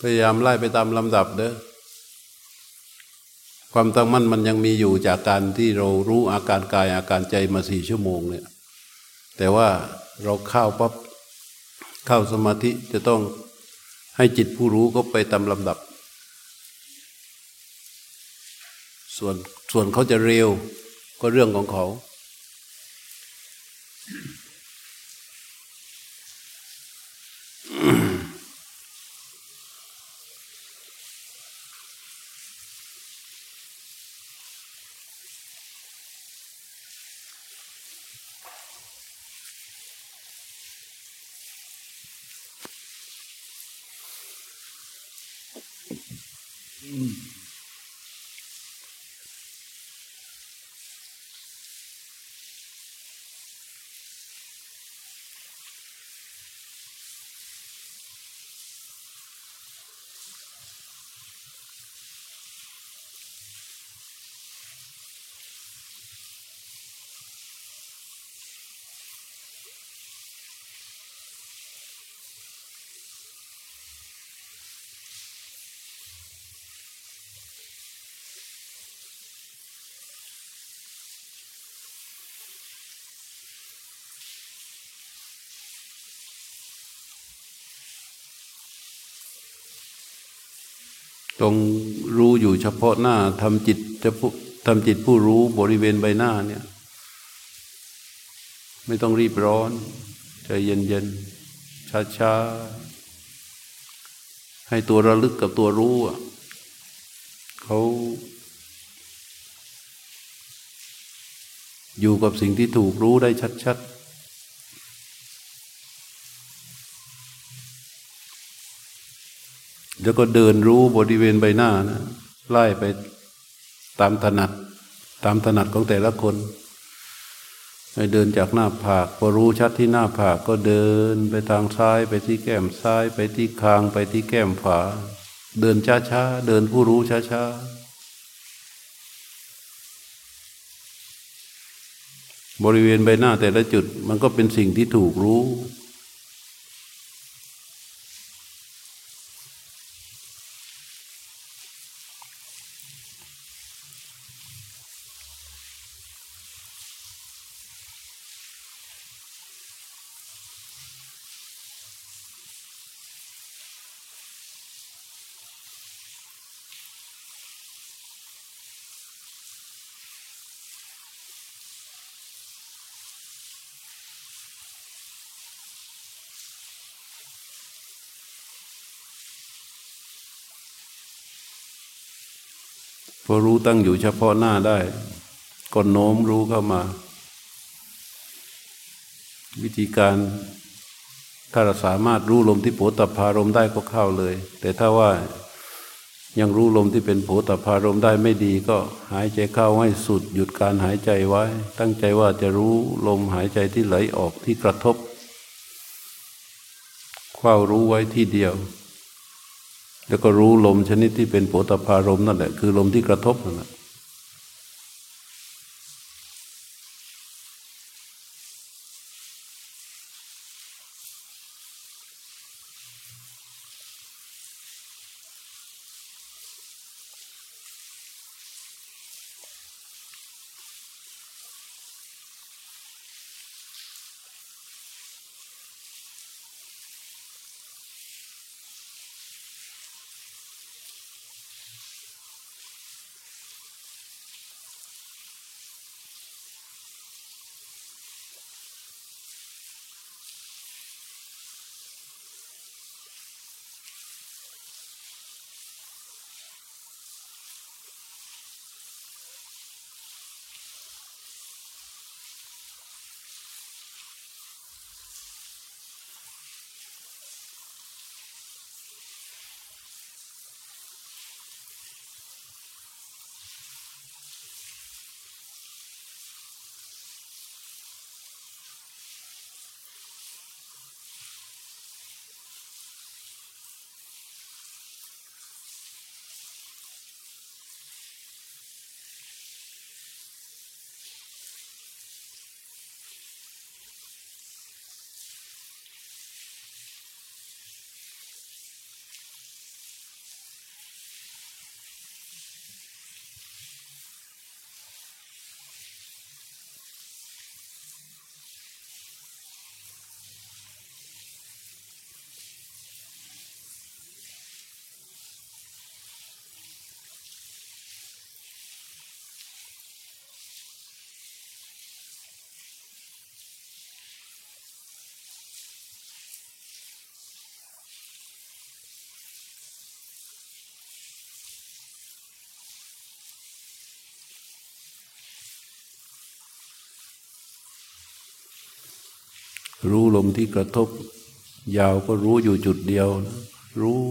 พยายามไล่ไปตามลำดับเด้อความตั้งมั่นมันยังมีอยู่จากการที่เรารู้อาการกายอาการใจมาสี่ชั่วโมงเนี่ย แต่ว่าเราเข้าปั๊บเข้าสมาธิจะต้องให้จิตผู้รู้ก็ไปตามลำดับ ส่วนส่วนเขาจะเร็วก็เรื่องของเขา ตรงรู้อยู่เฉพาะหน้าทำจิตจะทำจิตผู้รู้บริเวณใบหน้าเนี่ย ไม่ต้องรีบร้อน ใจเย็นเย็นช้าช้าๆให้ตัวระลึกกับตัวรู้อะเขาอยู่กับสิ่งที่ถูกรู้ได้ชัดๆ แล้วก็เดินรู้บริเวณใบหน้านะไล่ไปตามถนัด ตามถนัดของแต่ละคนเดินจากหน้าผากพอรู้ชัดที่หน้าผากก็เดินไปทางซ้ายไปที่แก้มซ้าย ไปที่คางไปที่แก้มขวาเดินช้าๆเดินผู้รู้ช้าๆบริเวณใบหน้าแต่ละจุดมันก็เป็นสิ่งที่ถูกรู้ พอรู้ตั้งอยู่เฉพาะหน้าได้ก็โน้มรู้เข้ามา วิธีการถ้าเราสามารถรู้ลมที่โผตพารมได้ก็เข้าเลย แต่ถ้าว่ายังรู้ลมที่เป็นโผตพารมได้ไม่ดีก็หายใจเข้าให้สุดหยุดการหายใจไว้ ตั้งใจว่าจะรู้ลมหายใจที่ไหลออกที่กระทบคว้ารู้ไว้ที่เดียว แล้วก็รู้ลมชนิดที่เป็นโผฏฐารมนั่นแหละคือลมที่กระทบนั่นแหละ รู้ลมที่กระทบ ยาวก็รู้อยู่จุดเดียวนะรู้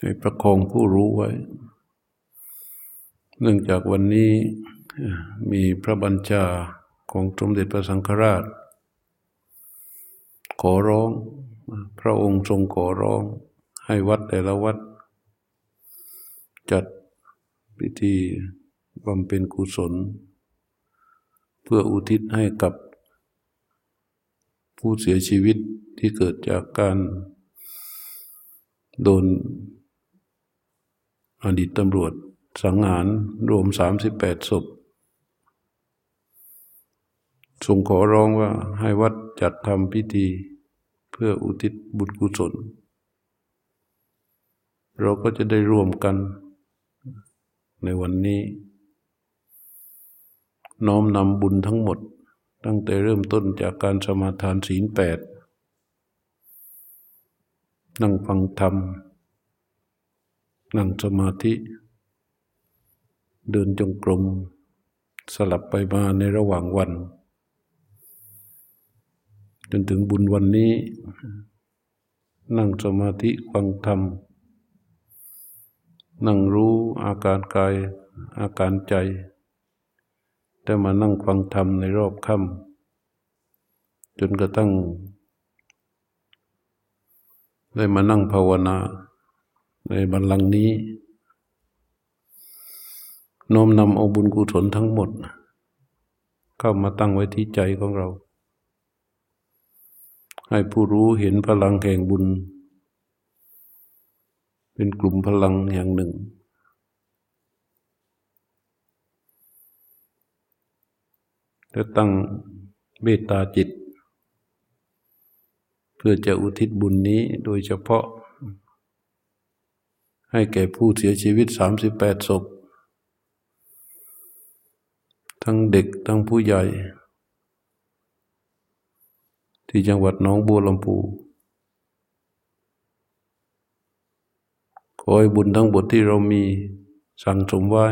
ให้ประคองผู้รู้ไว้ เนื่องจากวันนี้มีพระบัญชาของสมเด็จพระสังฆราช ขอร้อง พระองค์ทรงขอร้อง ให้วัดแต่ละวัด จัดพิธีบำเพ็ญกุศล เพื่ออุทิศให้กับผู้เสียชีวิตที่เกิดจากการโดน อดีตตำรวจสังหารรวมสามสิบแปดศพทรงขอร้องว่าให้วัดจัดทำพิธีเพื่ออุทิศบุญกุศล เราก็จะได้ร่วมกันในวันนี้ น้อมนำบุญทั้งหมด ตั้งแต่เริ่มต้นจากการสมาทานศีลแปดนั่งฟังธรรม นั่งสมาธิ เดินจงกรม สลับไปมาในระหว่างวัน จนถึงบุญวันนี้ นั่งสมาธิฟังธรรม นั่งรู้อาการกายอาการใจแต่มานั่งฟังธรรมในรอบค่ำจนกระทั่งได้มานั่งภาวนา ในบัลลังก์นี้น้อมนำเอาบุญกุศลทั้งหมด เข้ามาตั้งไว้ที่ใจของเรา ให้ผู้รู้เห็นพลังแห่งบุญ เป็นกลุ่มพลังอย่างหนึ่ง และตั้งเมตตาจิต เพื่อจะอุทิศบุญนี้โดยเฉพาะ ให้แก่ผู้เสียชีวิตสามสิบแปดศพ ทั้งเด็กทั้งผู้ใหญ่ ที่จังหวัดน้องบัวลำพูขอให้บุญทั้งบทที่เรามีสั่งสมไว้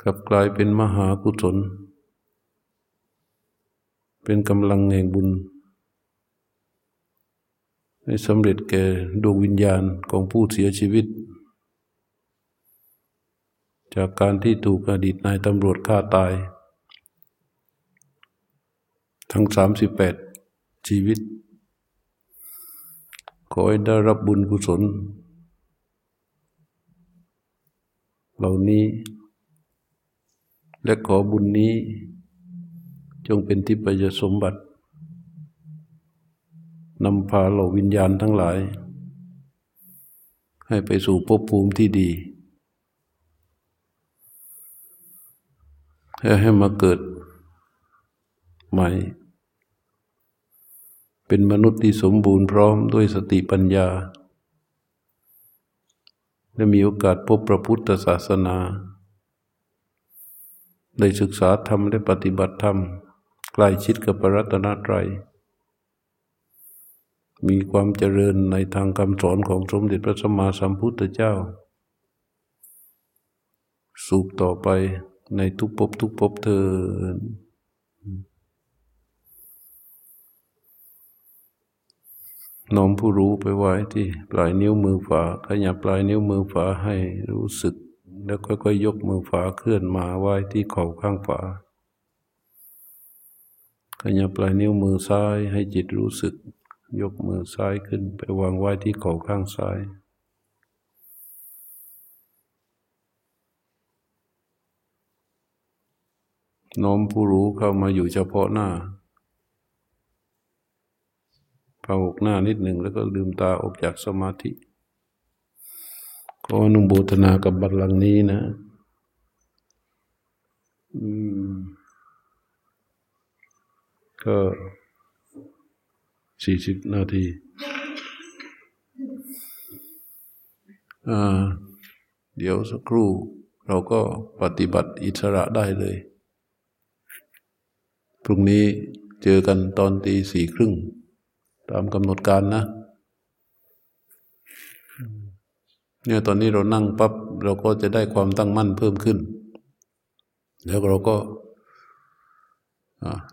กลับกลายเป็นมหากุศล เป็นกำลังแห่งบุญ ให้สำเร็จแก่ดวงวิญญาณของผู้เสียชีวิต จากการที่ถูกอดีตนายตำรวจฆ่าตาย ทั้งสามสิบแปดชีวิต ขอให้ได้รับบุญกุศล เหล่านี้ และขอบุญนี้จงเป็นทิพยสมบัติ นำพาเหล่าวิญญาณทั้งหลาย ให้ไปสู่ภพภูมิที่ดีให้มาเกิดใหม่ เป็นมนุษย์ที่สมบูรณ์พร้อมด้วยสติปัญญา และมีโอกาสพบพระพุทธศาสนา ได้ศึกษาธรรมและปฏิบัติธรรม ใกล้ชิดกับพระรัตนตรัย มีความเจริญในทางคำสอนของสมเด็จพระสัมมาสัมพุทธเจ้า สูบต่อไปในทุกภพทุกภพเธอน้อมผู้รู้ไปไว้ที่ปลายนิ้วมือฝาขยับปลายนิ้วมือฝาให้รู้สึก แล้วค่อยๆยกมือฝาเคลื่อนมาไว้ที่เข่าข้างฝาขยับปลายนิ้วมือซ้ายให้จิตรู้สึก ยกมือซ้ายขึ้นไปวางไว้ที่เข่าข้างซ้าย น้อมผู้รู้เข้ามาอยู่เฉพาะหน้าพาอกหน้านิดหนึ่งแล้วก็ลืมตาออกจากสมาธิขออนุโมทนากับบัลลังก์นี้นะ อือก็ สี่สิบนาทีเดี๋ยวสักครู่เราก็ปฏิบัติอิสระได้เลย พรุ่งนี้เจอกันตอนตีสี่ครึ่ง ตามกำหนดการนะ เนี่ยตอนนี้เรานั่งปับ๊บเราก็จะได้ความตั้งมั่นเพิ่มขึ้น แล้วเราก็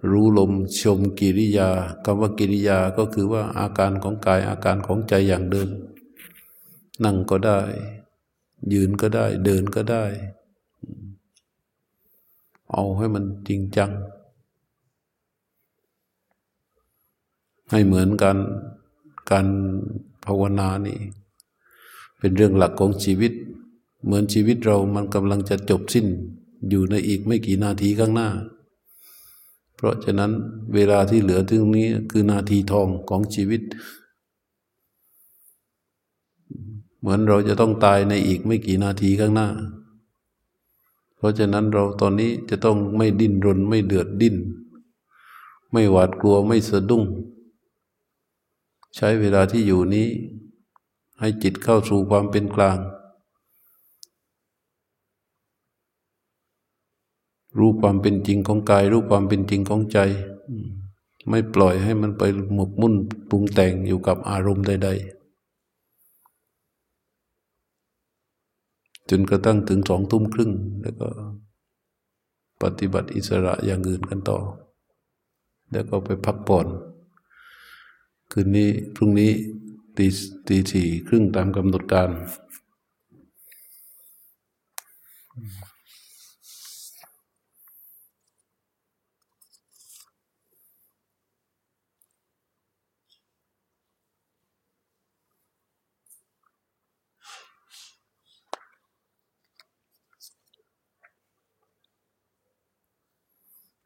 รู้ลมชมกิริยาคำว่ากิริยาก็คือว่าอาการของกายอาการของใจอย่างเดิม นั่งก็ได้ ยืนก็ได้ เดินก็ได้ เอาให้มันจริงจัง ให้เหมือนกันการภาวนานี่ เป็นเรื่องหลักของชีวิต เหมือนชีวิตเรามันกำลังจะจบสิ้นอยู่ในอีกไม่กี่นาทีข้างหน้า เพราะฉะนั้นเวลาที่เหลือตรงนี้คือนาทีทองของชีวิต เหมือนเราจะต้องตายในอีกไม่กี่นาทีข้างหน้า เพราะฉะนั้นเราตอนนี้จะต้องไม่ดิ้นรนไม่เดือดดิ้น ไม่หวาดกลัวไม่สะดุ้ง ใช้เวลาที่อยู่นี้ ให้จิตเข้าสู่ความเป็นกลาง รู้ความเป็นจริงของกาย รู้ความเป็นจริงของใจ ไม่ปล่อยให้มันไปหมกมุ่นปรุงแต่งอยู่กับอารมณ์ใด ๆ จนกระทั่งถึงสองทุ่มครึ่ง แล้วก็ ปฏิบัติอิสระอย่างอื่นกันต่อ แล้วก็ไปพักผ่อน คืนนี้พรุ่งนี้ตีตีสี่ครึ่งตามกำหนดการ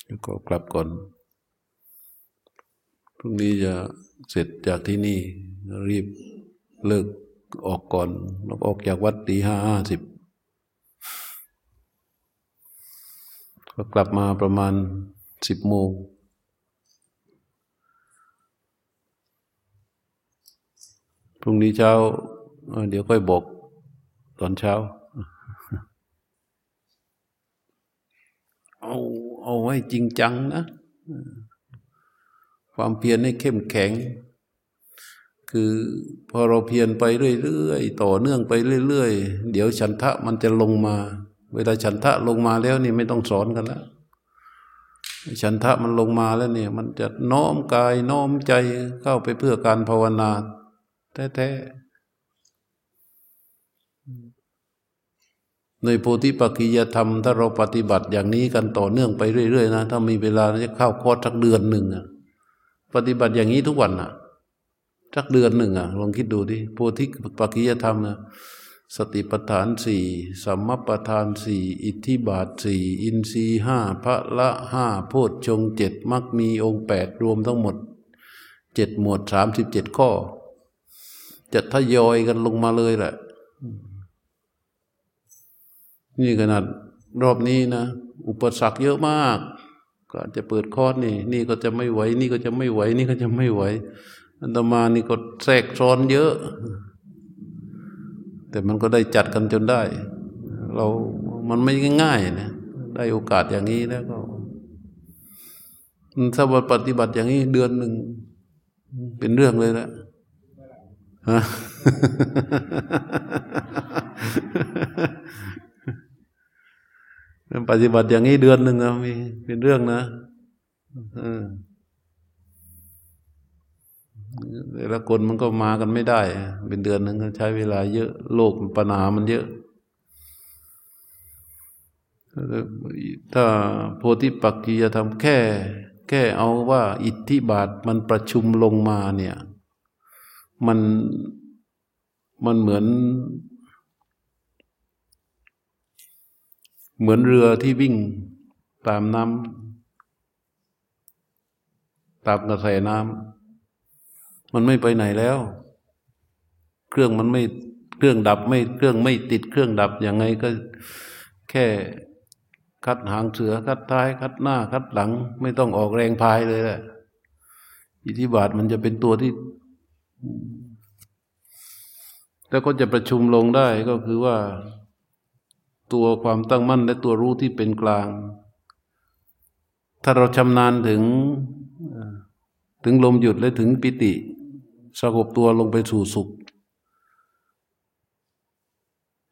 แล้วก็กลับก่อนพรุ่งนี้จะเสร็จจากที่นี่ รีบเลิกออกก่อนแล้วออกจากวัดตีห้าห้าสิบก็กลับมาประมาณสิบโมงพรุ่งนี้เช้า เดี๋ยวค่อยบอกตอนเช้าเอา เอาไว้จริงจังนะ ความเพียรให้เข้มแข็ง คือพอเราเพียรไปเรื่อยๆต่อเนื่องไปเรื่อยๆ เดี๋ยวฉันทะมันจะลงมา เวลาฉันทะลงมาแล้วนี่ไม่ต้องสอนกันแล้วฉันทะมันลงมาแล้วเนี่ย มันจะน้อมกายน้อมใจเข้าไปเพื่อการภาวนา แท้ๆ ในโพธิปัจจิยธรรม ถ้าเราปฏิบัติอย่างนี้กันต่อเนื่องไปเรื่อยๆนะถ้ามีเวลาจะเข้าคอร์สสักเดือนหนึ่งอะปฏิบัติอย่างนี้ทุกวันอะสักเดือนหนึ่งอะลองคิดดูดิโพธิปัจจิยธรรมนะสติปัฏฐานสี่สัมมาปัฏฐานสี่อิทธิบาทสี่อินทรีห้าพระละห้าโพชฌงเจ็ดมักมีองค์แปดรวมทั้งหมดเจ็ดหมวดสามสิบเจ็ดข้อจะทยอยกันลงมาเลยแหละ นี่ขนาดรอบนี้นะ อุปสรรคเยอะมาก ก็จะเปิดคอร์สนี่ นี่ก็จะไม่ไหว นี่ก็จะไม่ไหว นี่ก็จะไม่ไหวอันตมานี่ก็แทรกซ้อนเยอะ แต่มันก็ได้จัดกันจนได้ เรามันไม่ง่ายนะได้โอกาสอย่างนี้แล้วก็ถ้าปฏิบัติอย่างนี้เดือนหนึ่งเป็นเรื่องเลยแหละฮะ ปฏิบัติอย่างนี้เดือนหนึ่งนะมีเป็นเรื่องนะแต่ละคนมันก็มากันไม่ได้ เป็นเดือนหนึ่งใช้เวลาเยอะโลกปัญหามันเยอะ ถ้าโพธิปักกียธรรมแค่ แค่เอาว่า อิทธิบาทมันประชุมลงมาเนี่ย มันมันเหมือน เหมือนเรือที่วิ่งตามน้ำตามกระแสน้ำมันไม่ไปไหนแล้ว เครื่องมันไม่เครื่องดับไม่เครื่องไม่ติดเครื่องดับยังไงก็แค่คัดหางเสือคัดท้ายคัดหน้าคัดหลัง ไม่ต้องออกแรงพายเลยแหละอิทธิบาทมันจะเป็นตัวที่แล้วก็จะประชุมลงได้ก็คือว่า ตัวความตั้งมั่นและตัวรู้ที่เป็นกลาง ถ้าเราชำนาญถึงถึงลมหยุดและถึงปิติ สงบตัวลงไปสู่สุข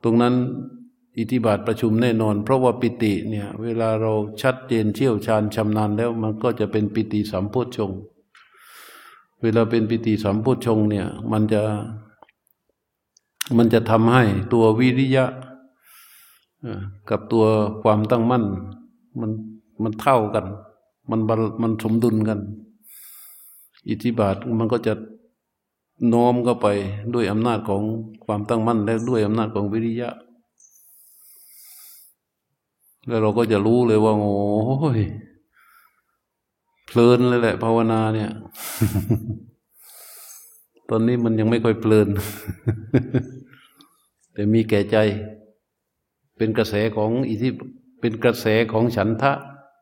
ตรงนั้นอิทธิบาทประชุมแน่นอน เพราะว่าปิติเนี่ยเวลาเราชัดเจนเชี่ยวชาญชำนาญแล้วมันก็จะเป็นปิติสัมโพชง เวลาเป็นปิติสัมโพชงเนี่ยมันจะมันจะทำให้ตัววิริยะ กับตัวความตั้งมั่น มันมันเท่ากัน มันมันสมดุลกัน อิทธิบาทมันก็จะโน้มเข้าไปด้วยอำนาจของความตั้งมั่น และด้วยอำนาจของวิริยะ แล้วเราก็จะรู้เลยว่าโอ้ยเพลินเลยแหละภาวนาเนี่ย ตอนนี้มันยังไม่ค่อยเพลิน แต่มีแก่ใจ เป็นกระแสของอิทธิเป็นกระแสของฉันทะ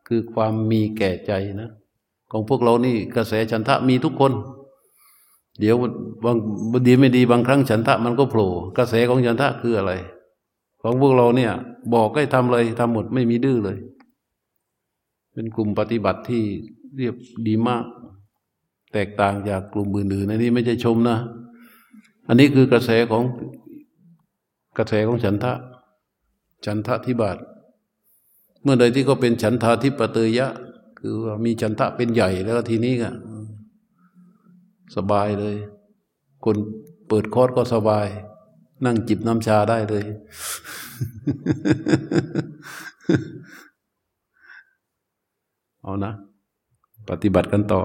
คือความมีแก่ใจนะ ของพวกเรานี่กระแสฉันทะมีทุกคน เดี๋ยวบางดีไม่ดีบางครั้งฉันทะมันก็โผล่กระแสของฉันทะคืออะไร ของพวกเราเนี่ย บอกให้ทำเลยทำหมดไม่มีดื้อเลย เป็นกลุ่มปฏิบัติที่เรียบดีมาก แตกต่างจากกลุ่มอื่นๆอันนี้ไม่ใช่ชมนะ อันนี้คือกระแสของกระแสของฉันทะ ฉันทะทิบาทเมื่อใดที่ก็เป็นฉันทาทิปเตยะ คือว่ามีฉันทะเป็นใหญ่แล้วทีนี้ก็สบายเลย คนเปิดคอร์สก็สบาย นั่งจิบน้ำชาได้เลย เอานะ ปฏิบัติกันต่อ